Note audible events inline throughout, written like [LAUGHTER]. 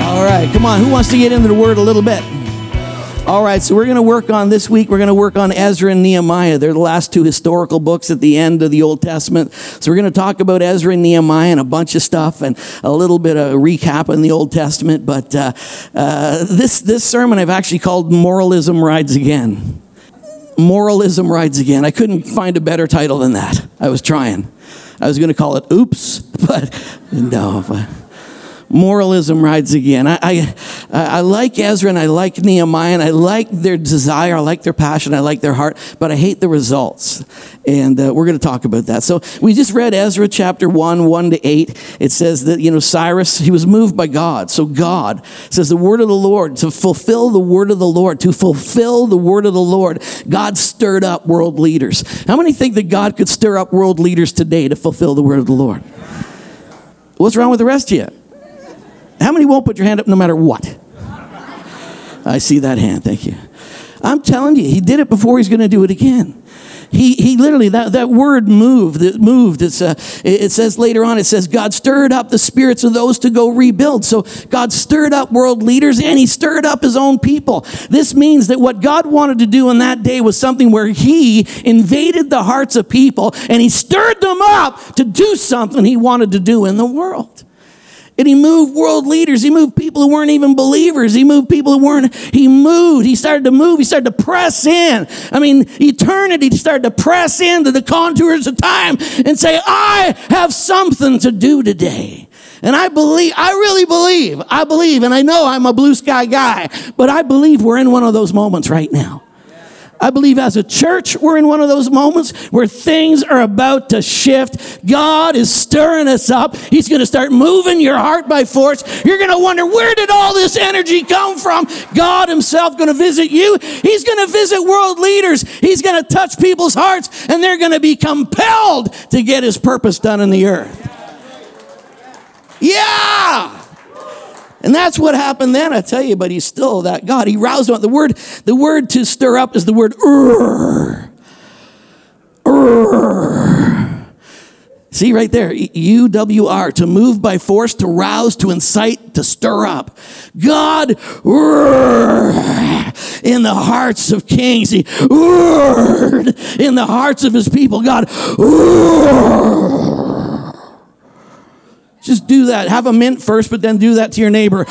All right, come on. Who wants to get into the word a little bit? All right, so we're going to work on this week, we're going to work on Ezra and Nehemiah. They're the last two historical books at the end of the Old Testament. So we're going to talk about Ezra and Nehemiah and a bunch of stuff and a little bit of recap in the Old Testament. But uh, uh, this, this sermon I've actually called Moralism Rides Again. Moralism Rides Again. I couldn't find a better title than that. I was trying. I was going to call it Oops, [LAUGHS] but no. But moralism rides again. I, I, I, like Ezra and I like Nehemiah and I like their desire, I like their passion, I like their heart, but I hate the results. And uh, we're going to talk about that. So we just read Ezra chapter 1, 1 to 8. It says that, you know, Cyrus, he was moved by God. So God says the word of the Lord, to fulfill the word of the Lord, to fulfill the word of the Lord, God stirred up world leaders. How many think that God could stir up world leaders today to fulfill the word of the Lord? What's wrong with the rest of you? How many won't put your hand up no matter what? I see that hand, thank you. I'm telling you, he did it before he's going to do it again. He, he literally, that, that word moved, it moved. It's, uh, it says later on, it says, God stirred up the spirits of those to go rebuild. So God stirred up world leaders and he stirred up his own people. This means that what God wanted to do in that day was something where he invaded the hearts of people and he stirred them up to do something he wanted to do in the world. And he moved world leaders. He moved people who weren't even believers. He moved people who weren't, he moved. He started to move. He started to press in. I mean, eternity started to press into the contours of time and say, I have something to do today. And I believe, I really believe, I believe, and I know I'm a blue sky guy, but I believe we're in one of those moments right now. I believe as a church, we're in one of those moments where things are about to shift. God is stirring us up. He's going to start moving your heart by force. You're going to wonder, where did all this energy come from? God himself going to visit you. He's going to visit world leaders. He's going to touch people's hearts and they're going to be compelled to get his purpose done in the earth. Yeah! And that's what happened then, I tell you, but he's still that God. He roused them. The word, the word to stir up is the word ur. Ur. See right there, U W R, to move by force, to rouse, to incite, to stir up. God ur, in the hearts of kings, He ur, in the hearts of His people. God ur. Just do that. Have a mint first, but then do that to your neighbor.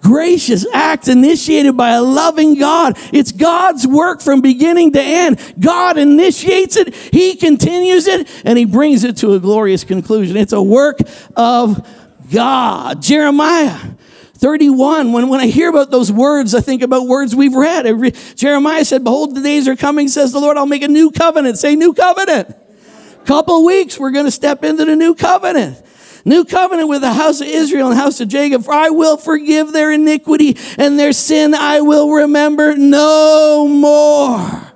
Gracious act initiated by a loving God. It's God's work from beginning to end. God initiates it, He continues it, and He brings it to a glorious conclusion. It's a work of God. Jeremiah 31, when, when I hear about those words, I think about words we've read. Re- Jeremiah said, Behold, the days are coming, says the Lord, I'll make a new covenant. Say, new covenant couple weeks, we're going to step into the new covenant. New covenant with the house of Israel and house of Jacob. For I will forgive their iniquity and their sin I will remember no more.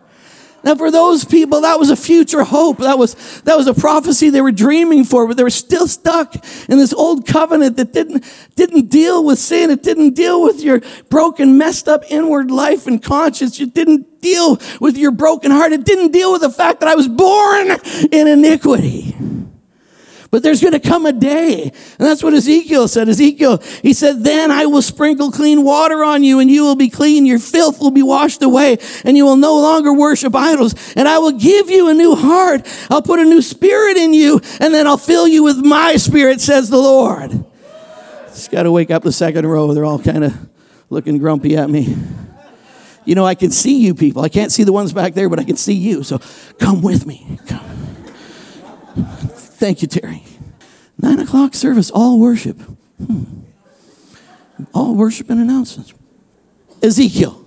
Now, for those people, that was a future hope. That was, that was a prophecy they were dreaming for, but they were still stuck in this old covenant that didn't, didn't deal with sin. It didn't deal with your broken, messed up inward life and conscience. It didn't deal with your broken heart. It didn't deal with the fact that I was born in iniquity. But there's going to come a day. And that's what Ezekiel said. Ezekiel, he said, then I will sprinkle clean water on you and you will be clean. Your filth will be washed away and you will no longer worship idols. And I will give you a new heart. I'll put a new spirit in you and then I'll fill you with my spirit, says the Lord. Just got to wake up the second row. They're all kind of looking grumpy at me. You know, I can see you people. I can't see the ones back there, but I can see you. So come with me. Come. Thank you, Terry. Nine o'clock service, all worship. Hmm. All worship and announcements. Ezekiel,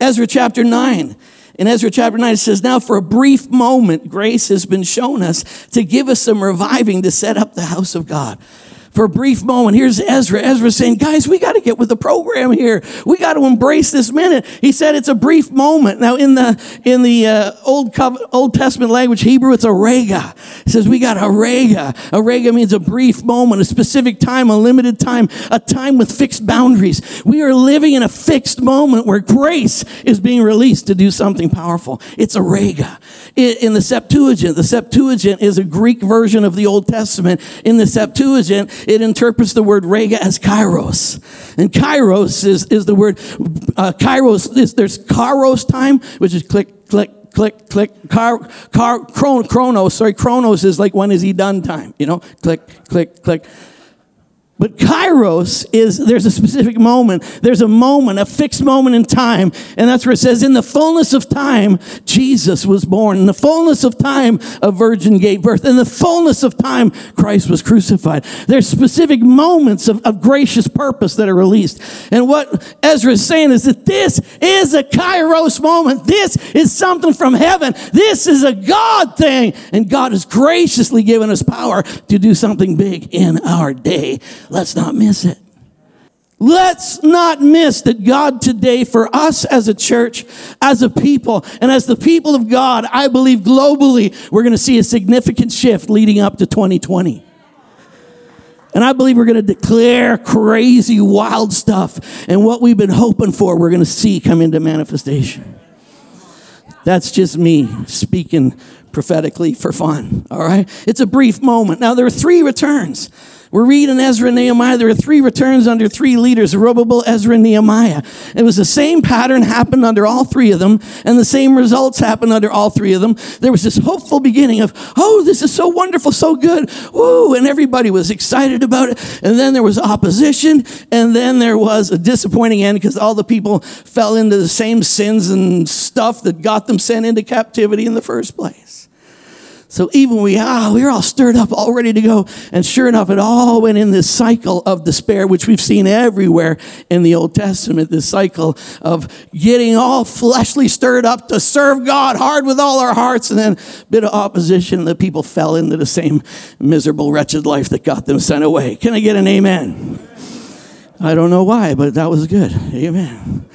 Ezra chapter 9. In Ezra chapter 9, it says, Now for a brief moment, grace has been shown us to give us some reviving to set up the house of God for a brief moment. Here's Ezra. Ezra saying, guys, we got to get with the program here. We got to embrace this minute. He said it's a brief moment. Now in the, in the uh, Old, Old Testament language, Hebrew, it's a rega. He says we got a rega. A rega means a brief moment, a specific time, a limited time, a time with fixed boundaries. We are living in a fixed moment where grace is being released to do something powerful. It's a rega. In the Septuagint, the Septuagint is a Greek version of the Old Testament. In the Septuagint, it interprets the word rega as kairos. And kairos is, is the word, uh, kairos, is, there's kairos time, which is click, click, click, click. Car, car, chronos, sorry, chronos is like when is he done time, you know? Click, click, click. But kairos is, there's a specific moment. There's a moment, a fixed moment in time. And that's where it says, in the fullness of time, Jesus was born. In the fullness of time, a virgin gave birth. In the fullness of time, Christ was crucified. There's specific moments of, of gracious purpose that are released. And what Ezra is saying is that this is a kairos moment. This is something from heaven. This is a God thing. And God has graciously given us power to do something big in our day. Let's not miss it. Let's not miss that God today, for us as a church, as a people, and as the people of God, I believe globally, we're going to see a significant shift leading up to 2020. And I believe we're going to declare crazy, wild stuff. And what we've been hoping for, we're going to see come into manifestation. That's just me speaking prophetically for fun. All right. It's a brief moment. Now, there are three returns. We're reading Ezra and Nehemiah. There are three returns under three leaders, Zerubbabel, Ezra, and Nehemiah. It was the same pattern happened under all three of them, and the same results happened under all three of them. There was this hopeful beginning of, oh, this is so wonderful, so good, woo, and everybody was excited about it. And then there was opposition, and then there was a disappointing end because all the people fell into the same sins and stuff that got them sent into captivity in the first place. So even we, ah, we were all stirred up, all ready to go. And sure enough, it all went in this cycle of despair, which we've seen everywhere in the Old Testament. This cycle of getting all fleshly stirred up to serve God hard with all our hearts. And then a bit of opposition. and The people fell into the same miserable, wretched life that got them sent away. Can I get an amen? I don't know why, but that was good. Amen.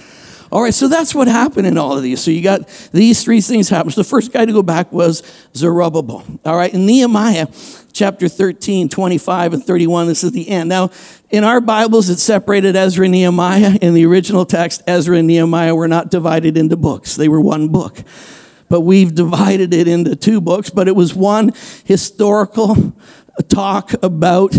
All right, so that's what happened in all of these. So you got these three things happen. So the first guy to go back was Zerubbabel. All right, in Nehemiah chapter 13, 25 and 31, this is the end. Now, in our Bibles, it's separated Ezra and Nehemiah. In the original text, Ezra and Nehemiah were not divided into books, they were one book. But we've divided it into two books, but it was one historical talk about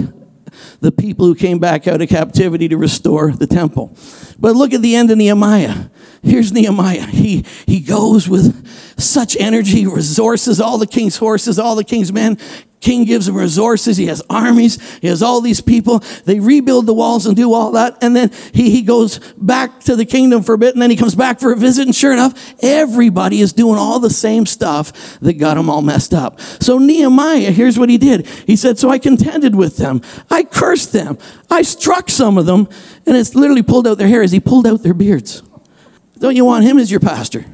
the people who came back out of captivity to restore the temple. But look at the end of Nehemiah. Here's Nehemiah. He, he goes with such energy, resources, all the king's horses, all the king's men. King gives him resources. He has armies. He has all these people. They rebuild the walls and do all that. And then he, he goes back to the kingdom for a bit and then he comes back for a visit. And sure enough, everybody is doing all the same stuff that got them all messed up. So Nehemiah, here's what he did. He said, So I contended with them. I cursed them. I struck some of them. And it's literally pulled out their hair as he pulled out their beards. Don't you want him as your pastor?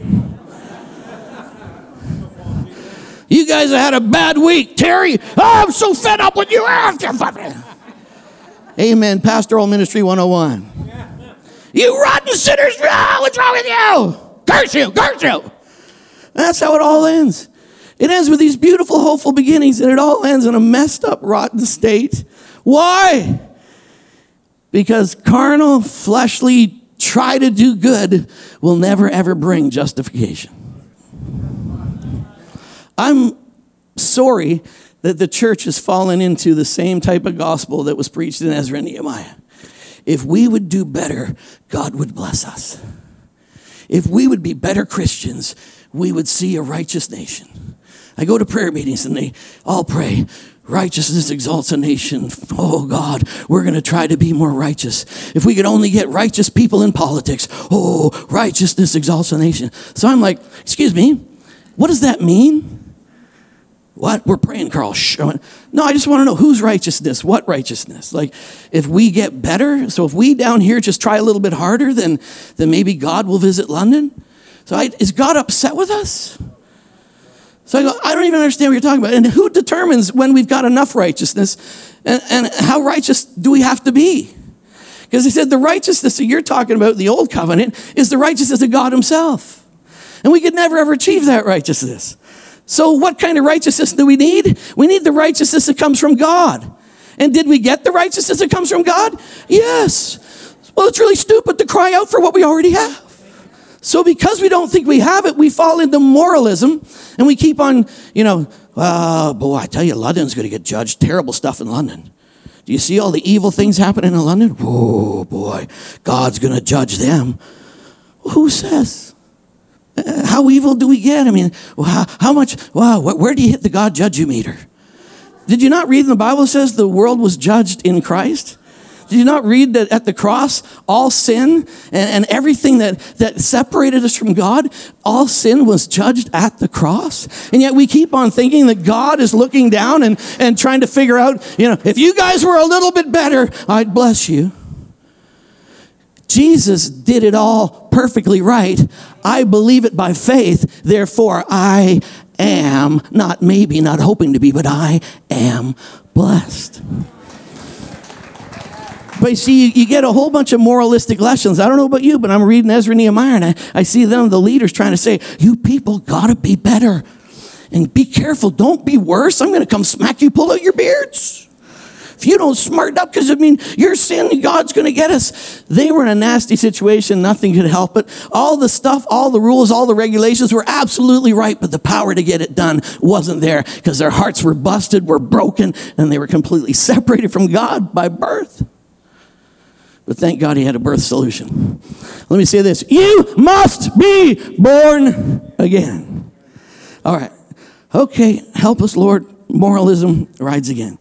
You guys have had a bad week. Terry, oh, I'm so fed up with you. Ah, Amen. Pastoral Ministry 101. You rotten sinners. Oh, what's wrong with you? Curse you, curse you. That's how it all ends. It ends with these beautiful, hopeful beginnings, and it all ends in a messed up, rotten state. Why? Because carnal, fleshly, try to do good will never ever bring justification. I'm sorry that the church has fallen into the same type of gospel that was preached in Ezra and Nehemiah. If we would do better, God would bless us. If we would be better Christians, we would see a righteous nation. I go to prayer meetings and they all pray, Righteousness exalts a nation. Oh God, we're going to try to be more righteous. If we could only get righteous people in politics, oh, righteousness exalts a nation. So I'm like, excuse me, what does that mean? What? We're praying, Carl. No, I just want to know whose righteousness, what righteousness? Like, if we get better, so if we down here just try a little bit harder, then, then maybe God will visit London. So I, is God upset with us? So I go, I don't even understand what you're talking about. And who determines when we've got enough righteousness? And, and how righteous do we have to be? Because he said the righteousness that you're talking about in the old covenant is the righteousness of God himself. And we could never ever achieve that righteousness. So what kind of righteousness do we need? We need the righteousness that comes from God. And did we get the righteousness that comes from God? Yes. Well, it's really stupid to cry out for what we already have. So because we don't think we have it, we fall into moralism and we keep on, you know, oh boy, I tell you, London's going to get judged. Terrible stuff in London. Do you see all the evil things happening in London? Oh boy, God's going to judge them. Who says? How evil do we get? I mean, how, how much, wow, where do you hit the God judge you meter? Did you not read in the Bible says the world was judged in Christ? Did you not read that at the cross, all sin and, and, everything that, that separated us from God, all sin was judged at the cross? And yet we keep on thinking that God is looking down and, and trying to figure out, you know, if you guys were a little bit better, I'd bless you. Jesus did it all perfectly right. I believe it by faith. Therefore, I am, not maybe, not hoping to be, but I am blessed. But you see, you, get a whole bunch of moralistic lessons. I don't know about you, but I'm reading Ezra Nehemiah and I, I see them, the leaders, trying to say, You people gotta be better. And be careful, don't be worse. I'm gonna come smack you, pull out your beards. If you don't smarten up, because I mean, your sin, God's going to get us. They were in a nasty situation. Nothing could help it. All the stuff, all the rules, all the regulations were absolutely right, but the power to get it done wasn't there because their hearts were busted, were broken, and they were completely separated from God by birth. But thank God he had a birth solution. Let me say this you must be born again. All right. Okay, help us, Lord. Moralism rides again.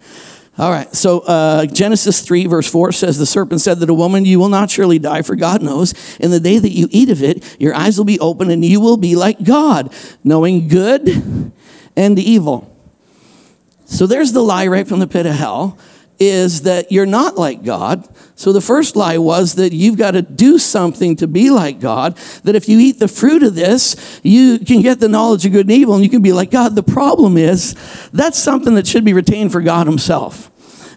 All right, so uh, Genesis 3, verse 4 says, The serpent said to the woman, You will not surely die, for God knows, in the day that you eat of it, your eyes will be open, and you will be like God, knowing good and evil. So there's the lie right from the pit of hell is that you're not like God. So the first lie was that you've got to do something to be like God, that if you eat the fruit of this, you can get the knowledge of good and evil and you can be like God. The problem is that's something that should be retained for God himself.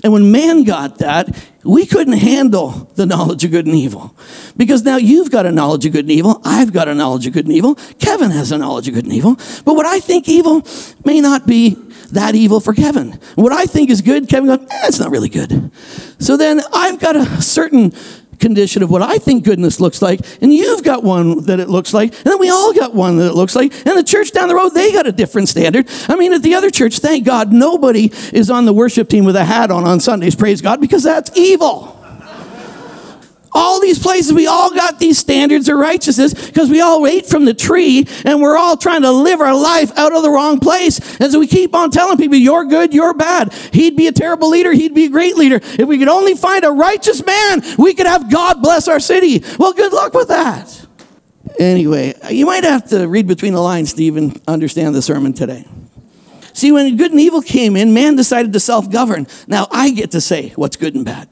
And when man got that, we couldn't handle the knowledge of good and evil. Because now you've got a knowledge of good and evil. I've got a knowledge of good and evil. Kevin has a knowledge of good and evil. But what I think evil may not be that evil for Kevin. What I think is good, Kevin goes, eh, not really good. So then I've got a certain condition of what I think goodness looks like, and you've got one that it looks like, and then we all got one that it looks like, and the church down the road, they got a different standard. I mean, at the other church, thank God, nobody is on the worship team with a hat on on Sundays, praise God, because that's evil all these places, we all got these standards of righteousness because we all ate from the tree and we're all trying to live our life out of the wrong place. And so we keep on telling people, you're good, you're bad. He'd be a terrible leader, he'd be a great leader. If we could only find a righteous man, we could have God bless our city. Well, good luck with that. Anyway, you might have to read between the lines, to even understand the sermon today. See, when good and evil came in, man decided to self govern. Now I get to say what's good and bad.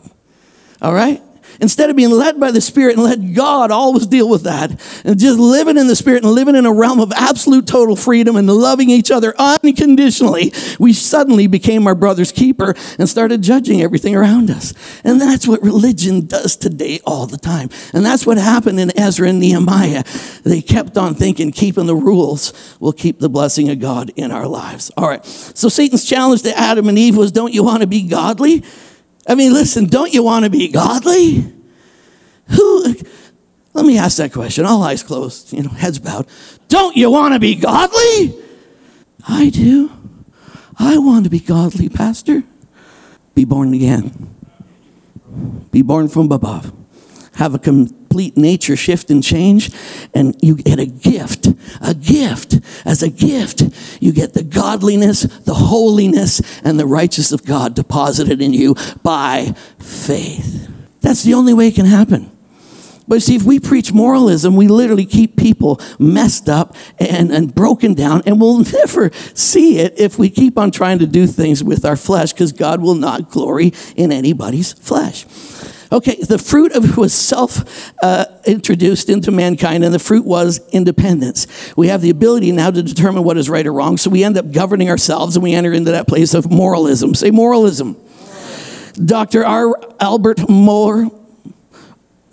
All right? Instead of being led by the Spirit and let God always deal with that, and just living in the Spirit and living in a realm of absolute total freedom and loving each other unconditionally, we suddenly became our brother's keeper and started judging everything around us. And that's what religion does today all the time. And that's what happened in Ezra and Nehemiah. They kept on thinking keeping the rules will keep the blessing of God in our lives. All right. So Satan's challenge to Adam and Eve was don't you want to be godly? I mean, listen, don't you want to be godly? Who, let me ask that question, all eyes closed, you know, heads bowed. Don't you want to be godly? I do. I want to be godly, Pastor. Be born again. Be born from above. Have a complete nature shift and change, and you get a gift. A gift. As a gift, you get the godliness, the holiness, and the righteousness of God deposited in you by faith. That's the only way it can happen. But see, if we preach moralism, we literally keep people messed up and, and broken down, and we'll [LAUGHS] never see it if we keep on trying to do things with our flesh, because God will not glory in anybody's flesh. Okay, the fruit of [LAUGHS] was self uh, introduced into mankind, and the fruit was independence. We have the ability now to determine what is right or wrong, so we end up governing ourselves and we enter into that place of moralism. Say moralism. Dr. R. Albert Moore,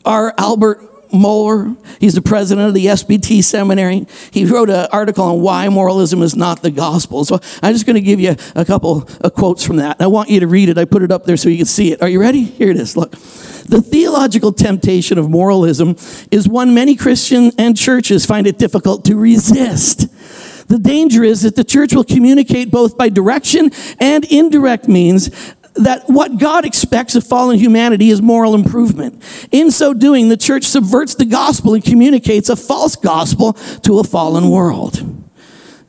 R. Albert Mohler, he's the president of the SBT seminary. He wrote an article on why moralism is not the gospel. So I'm just going to give you a couple of quotes from that. I want you to read it. I put it up there so you can see it. Are you ready? Here it is. Look. The theological temptation of moralism is one many Christians and churches find it difficult to resist. The danger is that the church will communicate both by direction and indirect means that what God expects of fallen humanity is moral improvement. In so doing, the church subverts the gospel and communicates a false gospel to a fallen world.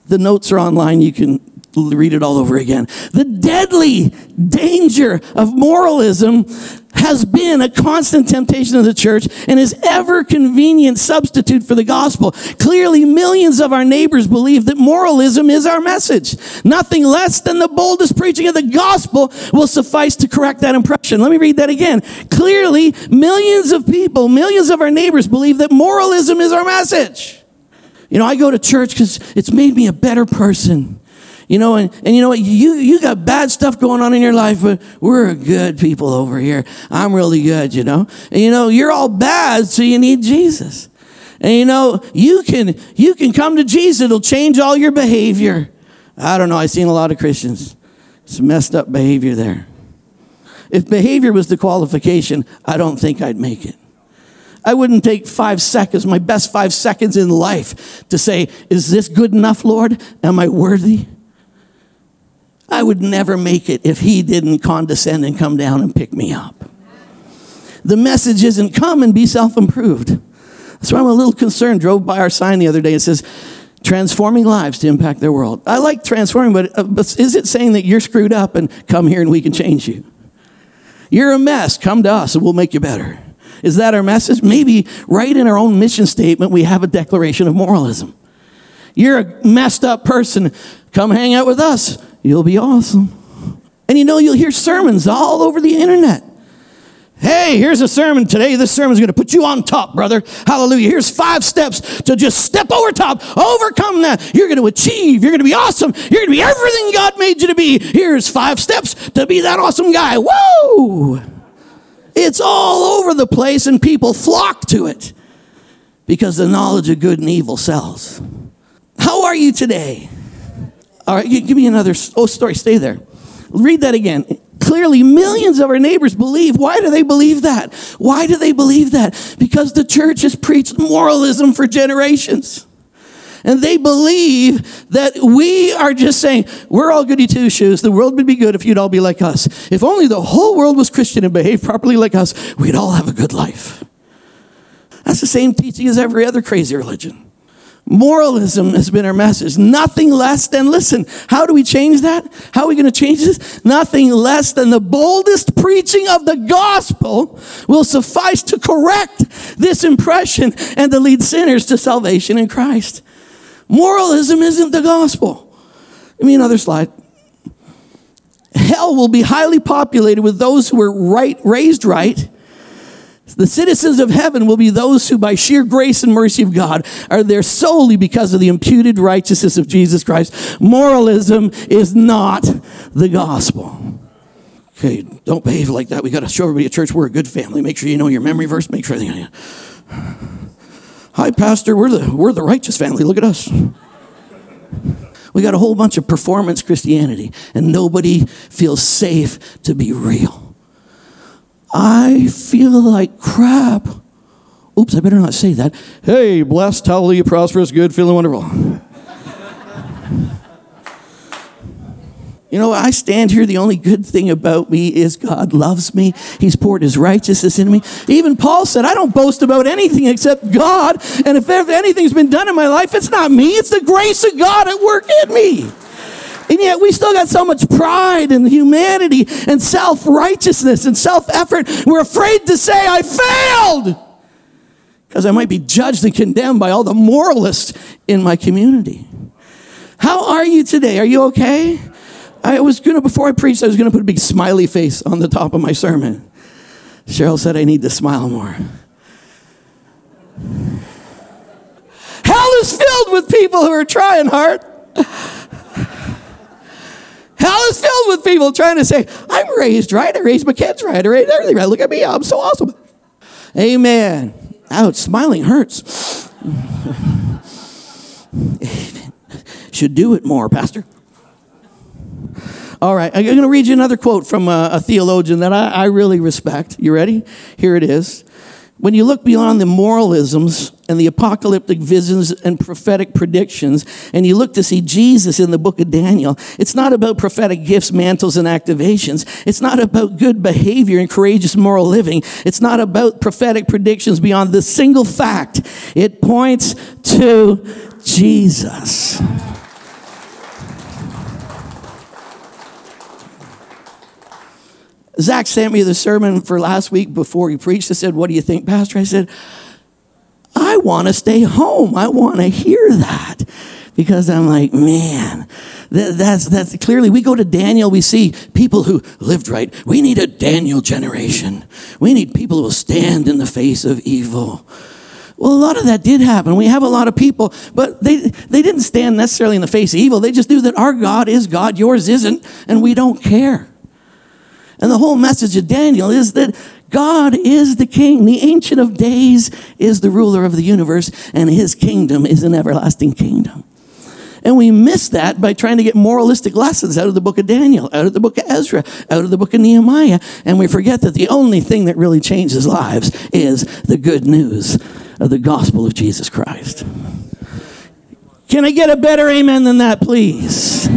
The notes are online. You can read it all over again. The deadly danger of moralism has been a constant temptation of the church and is ever convenient substitute for the gospel. Clearly, millions of our neighbors believe that moralism is our message. Nothing less than the boldest preaching of the gospel will suffice to correct that impression. Let me read that again. Clearly, millions of people, millions of our neighbors believe that moralism is our message. You know, I go to church because it's made me a better person. You know, and, and you know what? You, you got bad stuff going on in your life, but we're good people over here. I'm really good, you know? And you know, you're all bad, so you need Jesus. And you know, you can, you can come to Jesus. It'll change all your behavior. I don't know. I've seen a lot of Christians. Some messed up behavior there. If behavior was the qualification, I don't think I'd make it. I wouldn't take five seconds, my best five seconds in life, to say, Is this good enough, Lord? Am I worthy? I would never make it if he didn't condescend and come down and pick me up. The message isn't come and be self improved. That's why I'm a little concerned. Drove by our sign the other day. It says, transforming lives to impact their world. I like transforming, but, uh, but is it saying that you're screwed up and come here and we can change you? You're a mess. Come to us and we'll make you better. Is that our message? Maybe right in our own mission statement, we have a declaration of moralism. You're a messed up person. Come hang out with us. You'll be awesome. And you know, you'll hear sermons all over the internet. Hey, here's a sermon today. This sermon's going to put you on top, brother. Hallelujah. Here's five steps to just step over top, overcome that. You're going to achieve. You're going to be awesome. You're going to be everything God made you to be. Here's five steps to be that awesome guy. Whoa! It's all over the place, and people flock to it because the knowledge of good and evil sells. How are you today? All right, give me another oh, story. Stay there. Read that again. Clearly, millions of our neighbors believe. Why do they believe that? Why do they believe that? Because the church has preached moralism for generations. And they believe that we are just saying, we're all goody two shoes. The world would be good if you'd all be like us. If only the whole world was Christian and behaved properly like us, we'd all have a good life. That's the same teaching as every other crazy religion. Moralism has been our message. Nothing less than, listen, how do we change that? How are we going to change this? Nothing less than the boldest preaching of the gospel will suffice to correct this impression and to lead sinners to salvation in Christ. Moralism isn't the gospel. Give me another slide. Hell will be highly populated with those who were right, raised right the citizens of heaven will be those who, by sheer grace and mercy of God, are there solely because of the imputed righteousness of Jesus Christ. Moralism is not the gospel. Okay, don't behave like that. We got to show everybody at church we're a good family. Make sure you know your memory verse. Make sure everything. Hi, Pastor. We're the we're the righteous family. Look at us. We got a whole bunch of performance Christianity, and nobody feels safe to be real. I feel like crap. Oops, I better not say that. Hey, blessed, hallelujah, prosperous, good, feeling wonderful. You know, I stand here. The only good thing about me is God loves me. He's poured his righteousness into me. Even Paul said, I don't boast about anything except God. And if anything's been done in my life, it's not me, it's the grace of God at work in me. And yet we still got so much pride and humanity and self righteousness and self effort. We're afraid to say, I failed because I might be judged and condemned by all the moralists in my community. How are you today? Are you okay? I was going to, before I preached, I was going to put a big smiley face on the top of my sermon. Cheryl said I need to smile more. Hell is filled with people who are trying hard. Hell is filled with people trying to say, I'm raised right, I raised my kids right, I raised everything right. Look at me, I'm so awesome. Amen. Ouch, smiling hurts. Should do it more, Pastor. All right, I'm going to read you another quote from a, a theologian that I, I really respect. You ready? Here it is. When you look beyond the moralisms and the apocalyptic visions and prophetic predictions, and you look to see Jesus in the book of Daniel, it's not about prophetic gifts, mantles, and activations. It's not about good behavior and courageous moral living. It's not about prophetic predictions beyond the single fact. It points to Jesus. Zach sent me the sermon for last week before he preached. I said, What do you think, Pastor? I said, I want to stay home. I want to hear that because I'm like, man, that, that's, that's clearly, we go to Daniel, we see people who lived right. We need a Daniel generation. We need people who will stand in the face of evil. Well, a lot of that did happen. We have a lot of people, but they, they didn't stand necessarily in the face of evil. They just knew that our God is God, yours isn't, and we don't care. And the whole message of Daniel is that God is the king. The ancient of days is the ruler of the universe, and his kingdom is an everlasting kingdom. And we miss that by trying to get moralistic lessons out of the book of Daniel, out of the book of Ezra, out of the book of Nehemiah. And we forget that the only thing that really changes lives is the good news of the gospel of Jesus Christ. Can I get a better amen than that, please?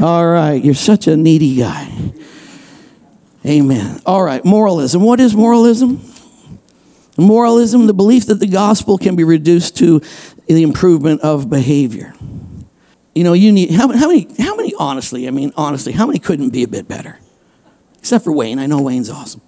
All right, you're such a needy guy. Amen. All right, moralism. What is moralism? Moralism, the belief that the gospel can be reduced to the improvement of behavior. You know, you need, how, how, many, how many, honestly, I mean, honestly, how many couldn't be a bit better? Except for Wayne. I know Wayne's awesome.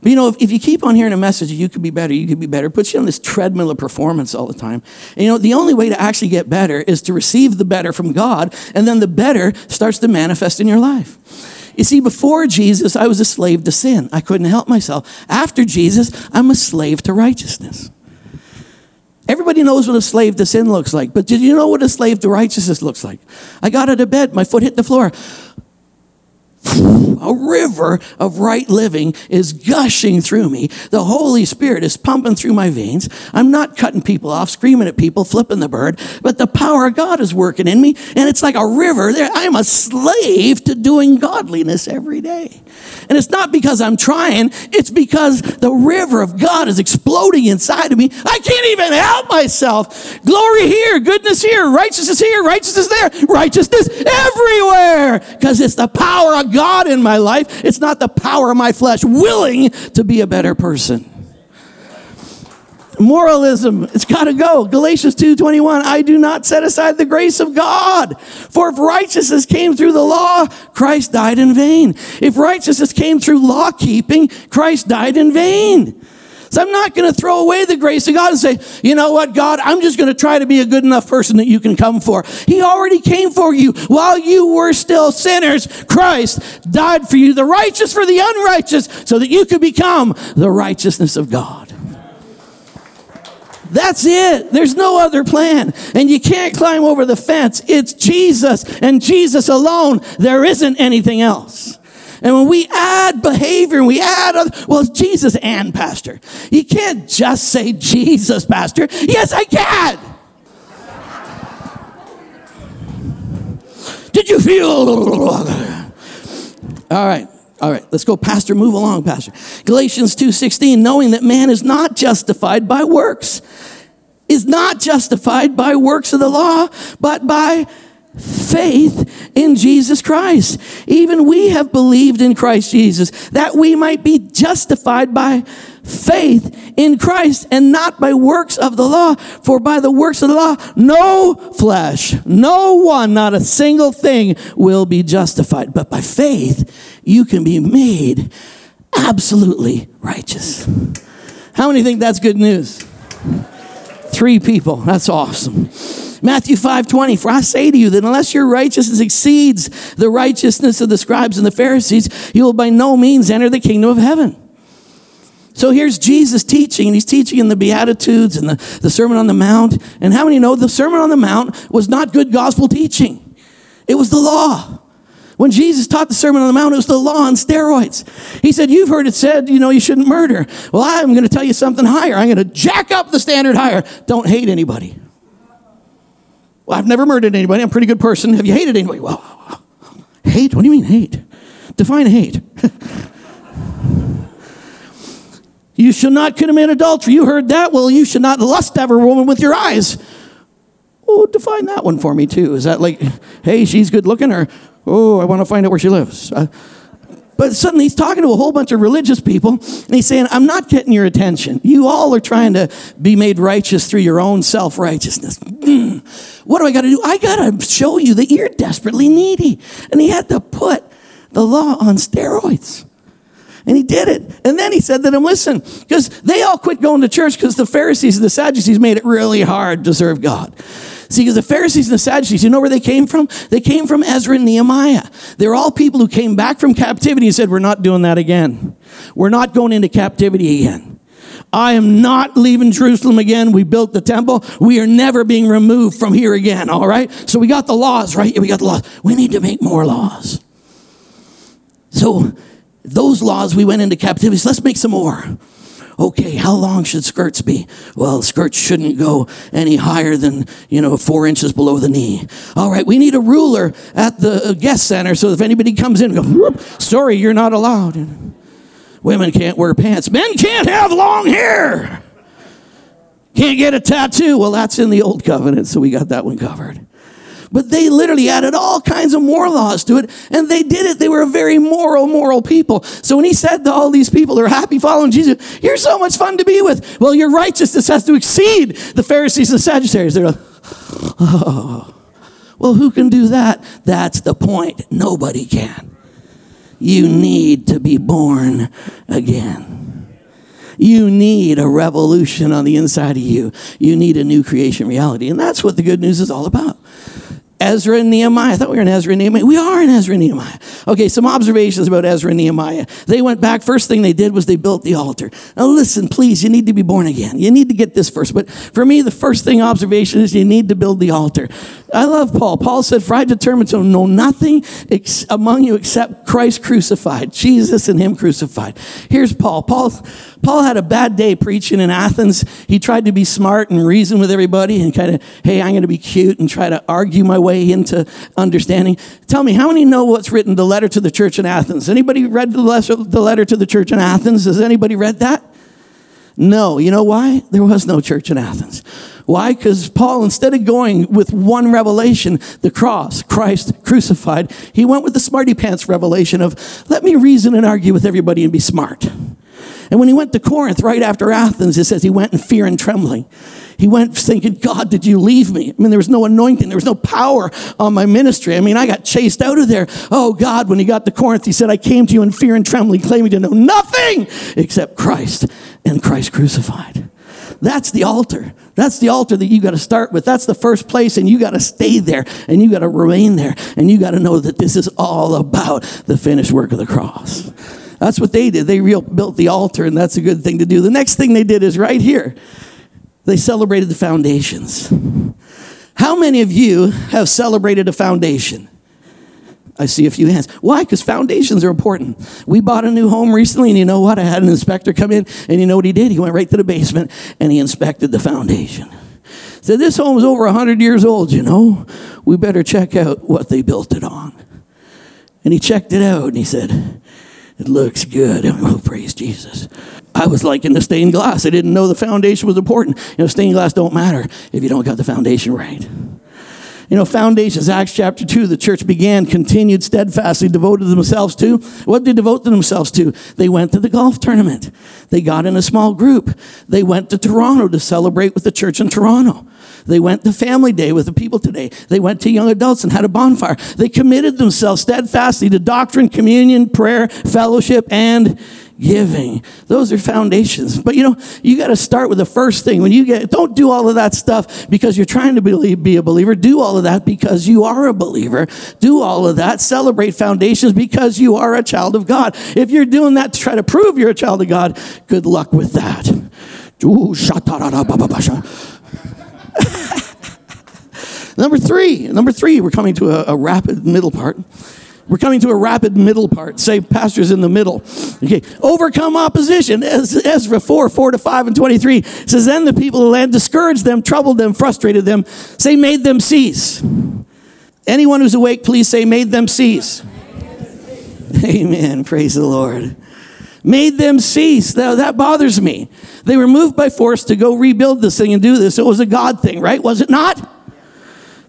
But you know, if, if you keep on hearing a message, you could be better, you could be better, puts you on this treadmill of performance all the time. And you know, the only way to actually get better is to receive the better from God, and then the better starts to manifest in your life. You see, before Jesus, I was a slave to sin. I couldn't help myself. After Jesus, I'm a slave to righteousness. Everybody knows what a slave to sin looks like, but did you know what a slave to righteousness looks like? I got out of bed, my foot hit the floor a river of right living is gushing through me. The Holy Spirit is pumping through my veins. I'm not cutting people off, screaming at people, flipping the bird, but the power of God is working in me. And it's like a river. I'm a slave to doing godliness every day. And it's not because I'm trying, it's because the river of God is exploding inside of me. I can't even help myself. Glory here, goodness here, righteousness here, righteousness there, righteousness everywhere. Because it's the power of God in my life. It's not the power of my flesh willing to be a better person. Moralism, it's got to go. Galatians 2:21, I do not set aside the grace of God. For if righteousness came through the law, Christ died in vain. If righteousness came through law keeping, Christ died in vain. So I'm not going to throw away the grace of God and say, you know what, God, I'm just going to try to be a good enough person that you can come for. He already came for you while you were still sinners. Christ died for you, the righteous for the unrighteous, so that you could become the righteousness of God. That's it. There's no other plan. And you can't climb over the fence. It's Jesus and Jesus alone. There isn't anything else. And when we add behavior and we add, other, well, Jesus and pastor. You can't just say Jesus, pastor. Yes, I can. Did you feel? All right. All right, let's go, Pastor. Move along, Pastor. Galatians 2:16, knowing that man is not justified by works, is not justified by works of the law, but by faith in Jesus Christ. Even we have believed in Christ Jesus that we might be justified by faith in Christ and not by works of the law. For by the works of the law, no flesh, no one, not a single thing will be justified. But by faith, you can be made absolutely righteous. How many think that's good news? Three people. That's awesome. Matthew 5:20 For I say to you that unless your righteousness exceeds the righteousness of the scribes and the Pharisees, you will by no means enter the kingdom of heaven. So here's Jesus teaching, and he's teaching in the Beatitudes and the, the Sermon on the Mount. And how many know the Sermon on the Mount was not good gospel teaching? It was the law. When Jesus taught the Sermon on the Mount, it was the law on steroids. He said, You've heard it said, you know, you shouldn't murder. Well, I'm going to tell you something higher. I'm going to jack up the standard higher. Don't hate anybody. Well, I've never murdered anybody. I'm a pretty good person. Have you hated anybody? Well, hate? What do you mean hate? Define hate. [LAUGHS] you shall not commit adultery. You heard that? Well, you should not lust after a woman with your eyes. Oh, define that one for me too. Is that like, hey, she's good looking, or oh, I want to find out where she lives? Uh, but suddenly he's talking to a whole bunch of religious people, and he's saying, I'm not getting your attention. You all are trying to be made righteous through your own self righteousness. Mm. What do I got to do? I got to show you that you're desperately needy. And he had to put the law on steroids. And he did it. And then he said to them, listen, because they all quit going to church because the Pharisees and the Sadducees made it really hard to serve God. See, because the Pharisees and the Sadducees, you know where they came from? They came from Ezra and Nehemiah. They're all people who came back from captivity and said, We're not doing that again. We're not going into captivity again. I am not leaving Jerusalem again. We built the temple. We are never being removed from here again, all right? So we got the laws, right? We got the laws. We need to make more laws. So those laws, we went into captivity. So let's make some more. Okay, how long should skirts be? Well, skirts shouldn't go any higher than, you know, four inches below the knee. All right, we need a ruler at the guest center so if anybody comes in, go, sorry, you're not allowed. Women can't wear pants. Men can't have long hair. Can't get a tattoo. Well, that's in the old covenant, so we got that one covered. But they literally added all kinds of more laws to it, and they did it. They were a very moral, moral people. So when he said to all these people they're happy following Jesus, You're so much fun to be with. Well, your righteousness has to exceed the Pharisees and Sadducees. They're like, Oh. Well, who can do that? That's the point. Nobody can. You need to be born again. You need a revolution on the inside of you. You need a new creation reality. And that's what the good news is all about. Ezra and Nehemiah. I thought we were in Ezra and Nehemiah. We are in Ezra and Nehemiah. Okay, some observations about Ezra and Nehemiah. They went back. First thing they did was they built the altar. Now, listen, please, you need to be born again. You need to get this first. But for me, the first thing observation is you need to build the altar. I love Paul. Paul said, For I determined to know nothing ex- among you except Christ crucified, Jesus and Him crucified. Here's Paul. Paul Paul had a bad day preaching in Athens. He tried to be smart and reason with everybody and kind of, hey, I'm going to be cute and try to argue my way into understanding. Tell me, how many know what's written the letter to the church in Athens? Anybody read the letter to the church in Athens? Has anybody read that? No. You know why? There was no church in Athens. Why? Because Paul, instead of going with one revelation, the cross, Christ crucified, he went with the smarty pants revelation of, let me reason and argue with everybody and be smart. And when he went to Corinth right after Athens, it says he went in fear and trembling. He went thinking, God, did you leave me? I mean, there was no anointing, there was no power on my ministry. I mean, I got chased out of there. Oh, God, when he got to Corinth, he said, I came to you in fear and trembling, claiming to know nothing except Christ and Christ crucified. That's the altar. That's the altar that you got to start with. That's the first place, and you got to stay there, and you got to remain there, and you got to know that this is all about the finished work of the cross. That's what they did. They built the altar, and that's a good thing to do. The next thing they did is right here. They celebrated the foundations. How many of you have celebrated a foundation? I see a few hands. Why? Because foundations are important. We bought a new home recently, and you know what? I had an inspector come in, and you know what he did? He went right to the basement and he inspected the foundation. Said, This home is over 100 years old, you know. We better check out what they built it on. And he checked it out, and he said, it looks good. Oh, praise Jesus. I was like in the stained glass. I didn't know the foundation was important. You know, stained glass don't matter if you don't got the foundation right. You know, foundations, Acts chapter 2, the church began, continued steadfastly, devoted themselves to. What did they devote themselves to? They went to the golf tournament. They got in a small group. They went to Toronto to celebrate with the church in Toronto. They went to family day with the people today. They went to young adults and had a bonfire. They committed themselves steadfastly to doctrine, communion, prayer, fellowship, and giving. Those are foundations. But you know, you got to start with the first thing. When you get, don't do all of that stuff because you're trying to be a believer. Do all of that because you are a believer. Do all of that. Celebrate foundations because you are a child of God. If you're doing that to try to prove you're a child of God, good luck with that. Ooh, [LAUGHS] number three, number three, we're coming to a, a rapid middle part. We're coming to a rapid middle part. Say, pastors in the middle. Okay. Overcome opposition. Ezra 4, 4 to 5 and 23 says, Then the people of the land discouraged them, troubled them, frustrated them. Say, made them cease. Anyone who's awake, please say, made them cease. [LAUGHS] Amen. Praise the Lord. Made them cease. That, that bothers me. They were moved by force to go rebuild this thing and do this. It was a God thing, right? Was it not?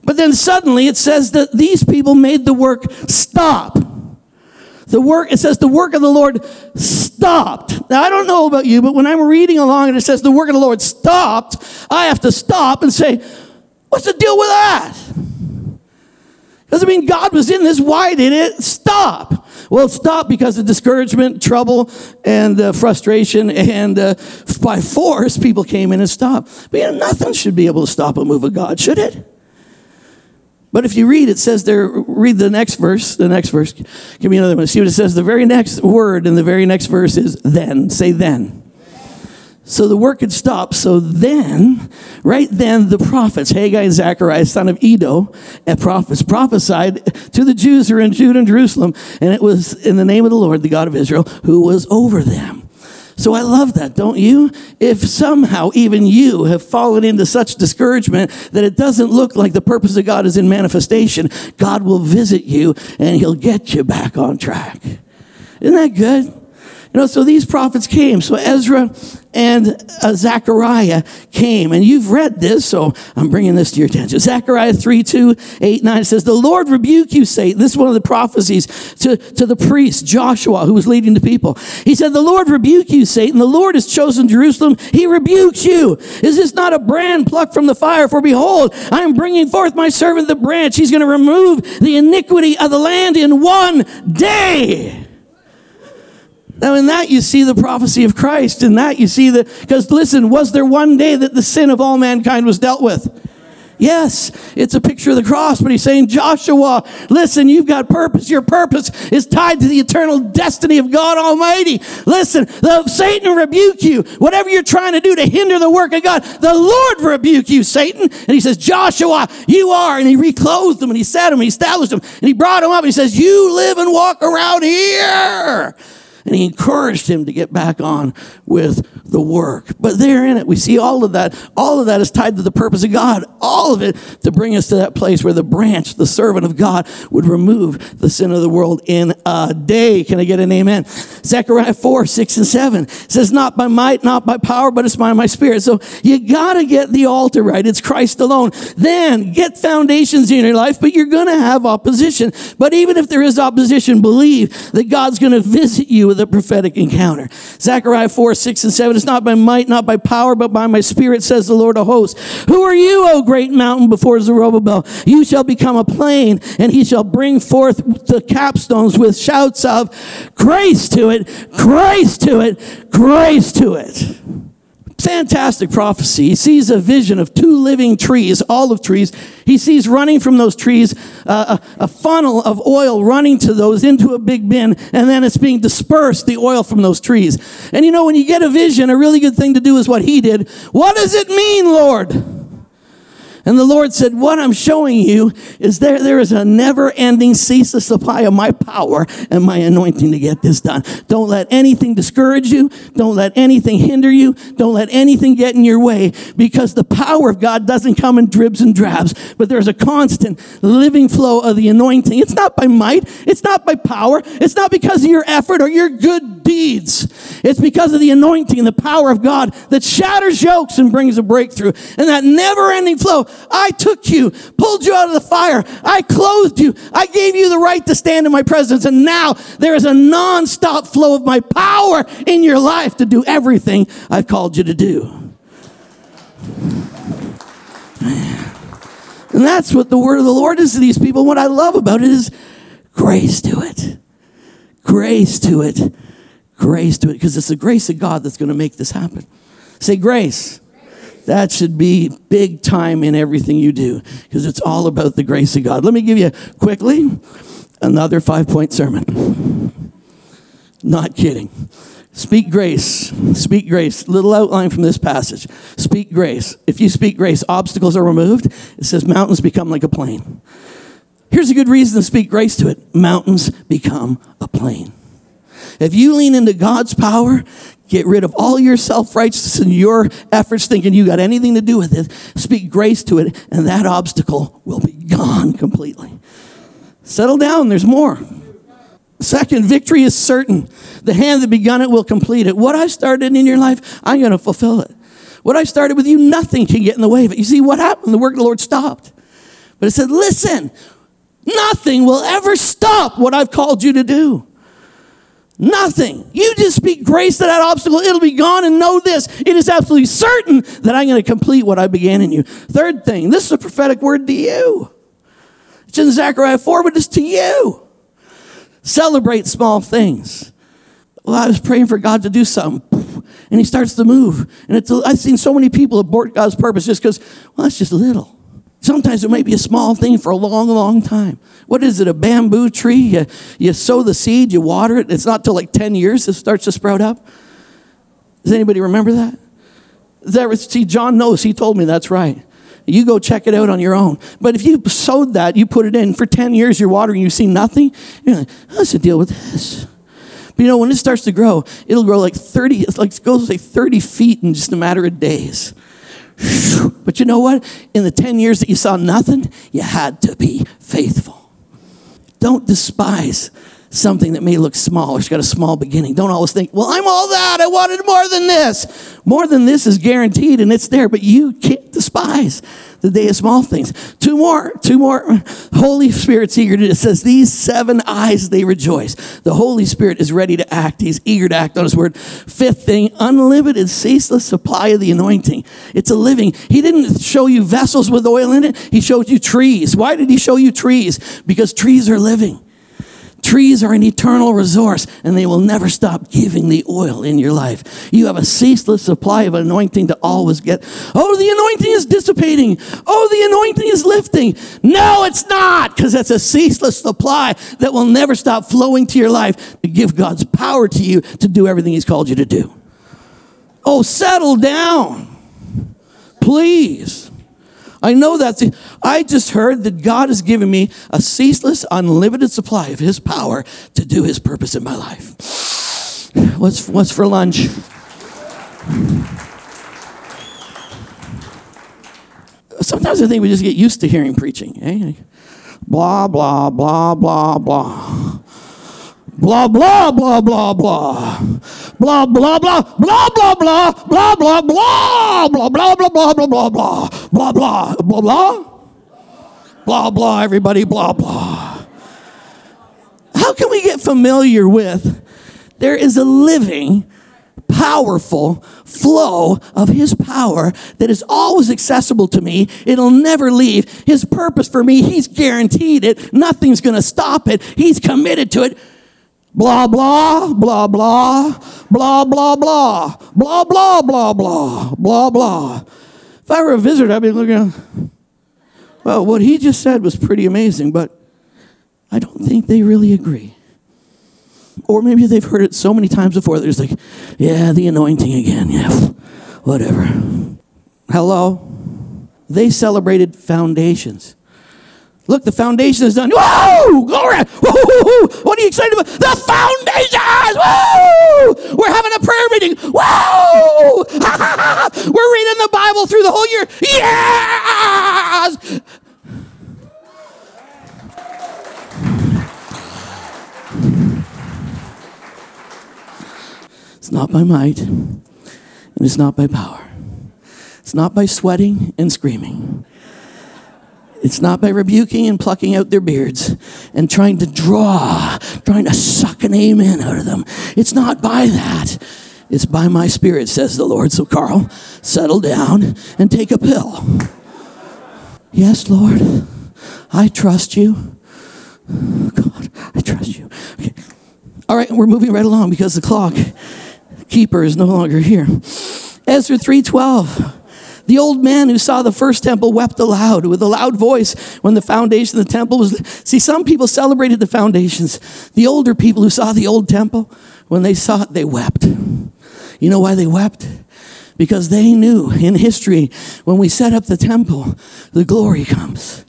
But then suddenly it says that these people made the work stop. The work, it says the work of the Lord stopped. Now, I don't know about you, but when I'm reading along and it says the work of the Lord stopped, I have to stop and say, what's the deal with that? Doesn't mean God was in this. Why did it stop? Well, it stopped because of discouragement, trouble, and uh, frustration, [LAUGHS] and uh, by force, people came in and stopped. But you know, nothing should be able to stop a move of God, should it? But if you read, it says there, read the next verse, the next verse. Give me another one. See what it says. The very next word in the very next verse is then. Say then. So the work had stopped. So then, right then, the prophets, Haggai and Zechariah, son of Iddo, and prophets, prophesied to the Jews who were in Judah and Jerusalem. And it was in the name of the Lord, the God of Israel, who was over them. So I love that, don't you? If somehow even you have fallen into such discouragement that it doesn't look like the purpose of God is in manifestation, God will visit you and he'll get you back on track. Isn't that good? You know, so these prophets came. So Ezra and uh, Zechariah came. And you've read this, so I'm bringing this to your attention. Zechariah 3, 2, 8, 9 says, The Lord rebuke you, Satan. This is one of the prophecies to, to the priest, Joshua, who was leading the people. He said, The Lord rebuke you, Satan. The Lord has chosen Jerusalem. He rebukes you. Is this not a brand plucked from the fire? For behold, I am bringing forth my servant the branch. He's going to remove the iniquity of the land in one day. Now, in that, you see the prophecy of Christ. In that, you see the, because listen, was there one day that the sin of all mankind was dealt with? Yes, it's a picture of the cross, but he's saying, Joshua, listen, you've got purpose. Your purpose is tied to the eternal destiny of God Almighty. Listen, the, Satan rebuke you. Whatever you're trying to do to hinder the work of God, the Lord rebuke you, Satan. And he says, Joshua, you are. And he reclothed him and he set him, and he established him, and he brought him up. And he says, You live and walk around here and he encouraged him to get back on with the work. But there in it, we see all of that. All of that is tied to the purpose of God. All of it to bring us to that place where the branch, the servant of God, would remove the sin of the world in a day. Can I get an amen? Zechariah 4, 6 and 7 says, Not by might, not by power, but it's by my spirit. So you gotta get the altar right. It's Christ alone. Then get foundations in your life, but you're gonna have opposition. But even if there is opposition, believe that God's gonna visit you with a prophetic encounter. Zechariah 4, 6 and 7 not by might, not by power, but by my spirit, says the Lord of hosts. Who are you, O great mountain, before Zerubbabel? You shall become a plain, and he shall bring forth the capstones with shouts of grace to it, grace to it, grace to it fantastic prophecy. He sees a vision of two living trees, olive trees. He sees running from those trees uh, a, a, funnel of oil running to those into a big bin, and then it's being dispersed, the oil from those trees. And you know, when you get a vision, a really good thing to do is what he did. What does it mean, Lord? And the Lord said, What I'm showing you is there, there is a never ending, ceaseless supply of my power and my anointing to get this done. Don't let anything discourage you. Don't let anything hinder you. Don't let anything get in your way because the power of God doesn't come in dribs and drabs, but there's a constant living flow of the anointing. It's not by might, it's not by power, it's not because of your effort or your good deeds. It's because of the anointing and the power of God that shatters yokes and brings a breakthrough. And that never ending flow I took you, pulled you out of the fire. I clothed you. I gave you the right to stand in my presence. And now there is a non-stop flow of my power in your life to do everything I've called you to do. And that's what the word of the Lord is to these people. What I love about it is grace to it. Grace to it grace to it because it's the grace of God that's going to make this happen. Say grace. That should be big time in everything you do because it's all about the grace of God. Let me give you quickly another five point sermon. Not kidding. Speak grace. Speak grace. Little outline from this passage. Speak grace. If you speak grace, obstacles are removed. It says mountains become like a plain. Here's a good reason to speak grace to it mountains become a plain. If you lean into God's power, get rid of all your self righteousness and your efforts thinking you got anything to do with it, speak grace to it, and that obstacle will be gone completely. Settle down, there's more. Second, victory is certain. The hand that begun it will complete it. What I started in your life, I'm going to fulfill it. What I started with you, nothing can get in the way of it. You see what happened? The work of the Lord stopped. But it said, listen, nothing will ever stop what I've called you to do. Nothing. You just speak grace to that obstacle, it'll be gone. And know this it is absolutely certain that I'm going to complete what I began in you. Third thing, this is a prophetic word to you. It's in Zechariah 4, but it's to you. Celebrate small things. Well, I was praying for God to do something, and He starts to move. And it's, I've seen so many people abort God's purpose just because, well, that's just little. Sometimes it may be a small thing for a long, long time. What is it, a bamboo tree? You, you sow the seed, you water it. It's not till like 10 years it starts to sprout up. Does anybody remember that? There, see, John knows. He told me that's right. You go check it out on your own. But if you sowed that, you put it in for 10 years, you're watering, you see nothing, you're like, let's deal with this. But you know, when it starts to grow, it'll grow like 30, it's like goes like 30 feet in just a matter of days. [SIGHS] But you know what? In the 10 years that you saw nothing, you had to be faithful. Don't despise something that may look small or it's got a small beginning. Don't always think, well, I'm all that. I wanted more than this. More than this is guaranteed and it's there, but you can't despise the day of small things. Two more, two more. Holy Spirit's eager to, it says, these seven eyes, they rejoice. The Holy Spirit is ready to act. He's eager to act on his word. Fifth thing, unlimited, ceaseless supply of the anointing. It's a living. He didn't show you vessels with oil in it. He showed you trees. Why did he show you trees? Because trees are living. Trees are an eternal resource and they will never stop giving the oil in your life. You have a ceaseless supply of anointing to always get. Oh, the anointing is dissipating. Oh, the anointing is lifting. No, it's not because that's a ceaseless supply that will never stop flowing to your life to give God's power to you to do everything He's called you to do. Oh, settle down. Please. I know that's, I just heard that God has given me a ceaseless, unlimited supply of His power to do His purpose in my life. [SIGHS] What's, what's for lunch? Sometimes I think we just get used to hearing preaching. Eh? Blah, blah, blah, blah, blah. Blah, blah, blah, blah, blah. Blah, blah, blah, blah, blah, blah, blah, blah, blah, blah, blah, blah, blah, blah, blah, blah, blah, blah, blah, blah. Blah, blah, everybody, blah, blah. How can we get familiar with there is a living, powerful flow of His power that is always accessible to me. It'll never leave. His purpose for me, He's guaranteed it. Nothing's going to stop it. He's committed to it. Blah, blah, blah, blah, blah, blah, blah, blah, blah, blah, blah, blah, blah. If I were a visitor, I'd be looking, well, what he just said was pretty amazing, but I don't think they really agree. Or maybe they've heard it so many times before, they're just like, yeah, the anointing again, yeah, whatever. Hello? They celebrated foundations. Look, the foundation is done. Whoa! Glory! Woo! What are you excited about? The foundations! Woo! We're having a prayer meeting. Whoa! [LAUGHS] We're reading the Bible through the whole year. Yes! It's not by might, and it's not by power. It's not by sweating and screaming. It's not by rebuking and plucking out their beards and trying to draw, trying to suck an amen out of them. It's not by that. It's by my spirit, says the Lord. So, Carl, settle down and take a pill. Yes, Lord, I trust you. God, I trust you. Okay. All right, we're moving right along because the clock keeper is no longer here. Ezra 3:12. The old man who saw the first temple wept aloud with a loud voice when the foundation of the temple was. See, some people celebrated the foundations. The older people who saw the old temple, when they saw it, they wept. You know why they wept? Because they knew in history, when we set up the temple, the glory comes.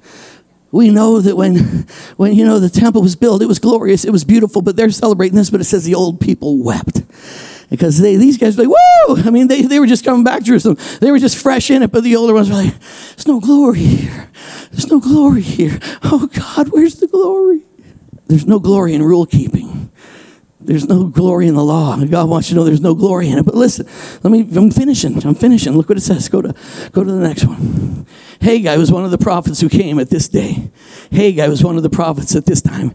We know that when, when you know the temple was built, it was glorious, it was beautiful, but they're celebrating this, but it says the old people wept because they, these guys were like, whoa! I mean, they, they were just coming back to Jerusalem. They were just fresh in it, but the older ones were like, there's no glory here. There's no glory here. Oh God, where's the glory? There's no glory in rule keeping. There's no glory in the law. God wants you to know there's no glory in it. But listen, let me, I'm finishing. I'm finishing. Look what it says. Go to, go to the next one. Haggai was one of the prophets who came at this day. Haggai was one of the prophets at this time.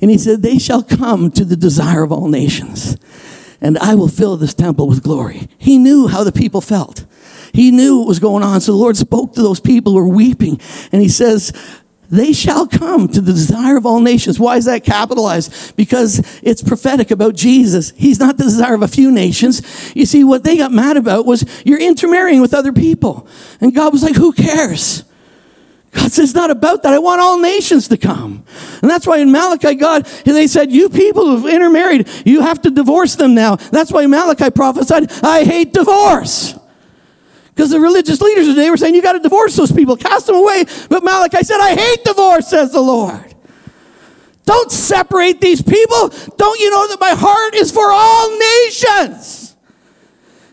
And he said, They shall come to the desire of all nations and I will fill this temple with glory. He knew how the people felt. He knew what was going on. So the Lord spoke to those people who were weeping, and He says, they shall come to the desire of all nations. Why is that capitalized? Because it's prophetic about Jesus. He's not the desire of a few nations. You see, what they got mad about was you're intermarrying with other people. And God was like, who cares? God says, it's not about that. I want all nations to come. And that's why in Malachi, God, they said, you people who've intermarried, you have to divorce them now. That's why Malachi prophesied, I hate divorce. Because the religious leaders today were saying, you got to divorce those people, cast them away. But Malachi said, I hate divorce, says the Lord. Don't separate these people. Don't you know that my heart is for all nations?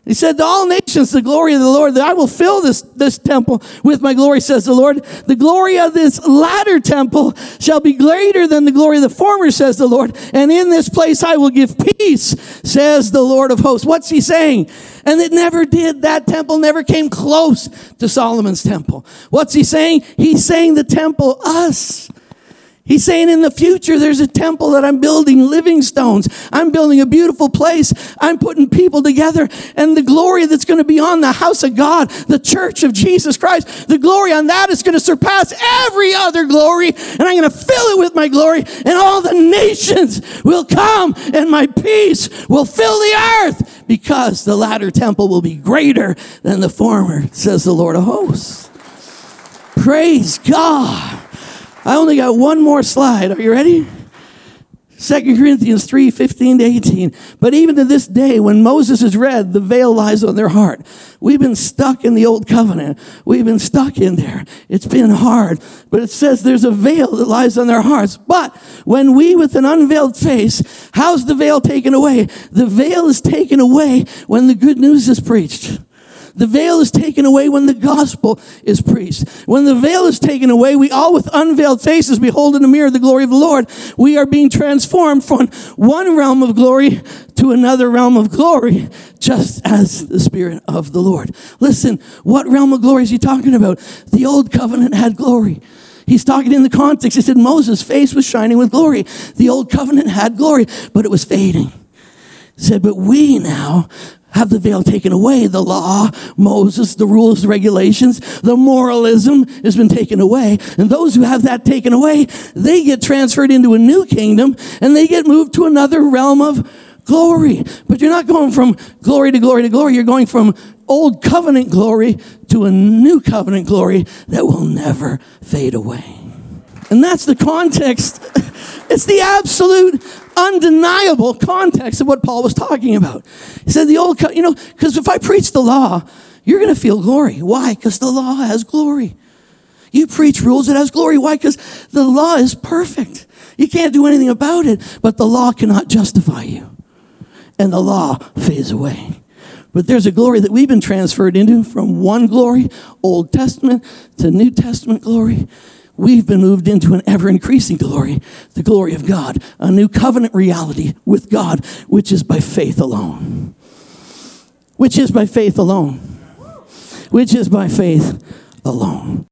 He said to all nations, the glory of the Lord, that I will fill this, this temple with my glory, says the Lord. The glory of this latter temple shall be greater than the glory of the former, says the Lord. And in this place I will give peace, says the Lord of hosts. What's he saying? And it never did. That temple never came close to Solomon's temple. What's he saying? He's saying the temple, us. He's saying in the future, there's a temple that I'm building, living stones. I'm building a beautiful place. I'm putting people together. And the glory that's going to be on the house of God, the church of Jesus Christ, the glory on that is going to surpass every other glory. And I'm going to fill it with my glory. And all the nations will come and my peace will fill the earth because the latter temple will be greater than the former, says the Lord of hosts. Praise God. I only got one more slide. Are you ready? 2 Corinthians 3 15 to 18. But even to this day, when Moses is read, the veil lies on their heart. We've been stuck in the old covenant. We've been stuck in there. It's been hard. But it says there's a veil that lies on their hearts. But when we, with an unveiled face, how's the veil taken away? The veil is taken away when the good news is preached. The veil is taken away when the gospel is preached. When the veil is taken away, we all with unveiled faces behold in the mirror the glory of the Lord. We are being transformed from one realm of glory to another realm of glory, just as the Spirit of the Lord. Listen, what realm of glory is he talking about? The old covenant had glory. He's talking in the context. He said Moses' face was shining with glory. The old covenant had glory, but it was fading. He said, but we now have the veil taken away. The law, Moses, the rules, regulations, the moralism has been taken away. And those who have that taken away, they get transferred into a new kingdom and they get moved to another realm of glory. But you're not going from glory to glory to glory. You're going from old covenant glory to a new covenant glory that will never fade away. And that's the context. [LAUGHS] It's the absolute undeniable context of what Paul was talking about. He said, the old, you know, because if I preach the law, you're going to feel glory. Why? Because the law has glory. You preach rules, it has glory. Why? Because the law is perfect. You can't do anything about it, but the law cannot justify you. And the law fades away. But there's a glory that we've been transferred into from one glory, Old Testament, to New Testament glory we've been moved into an ever increasing glory, the glory of God, a new covenant reality with God, which is by faith alone. Which is by faith alone. Which is by faith alone.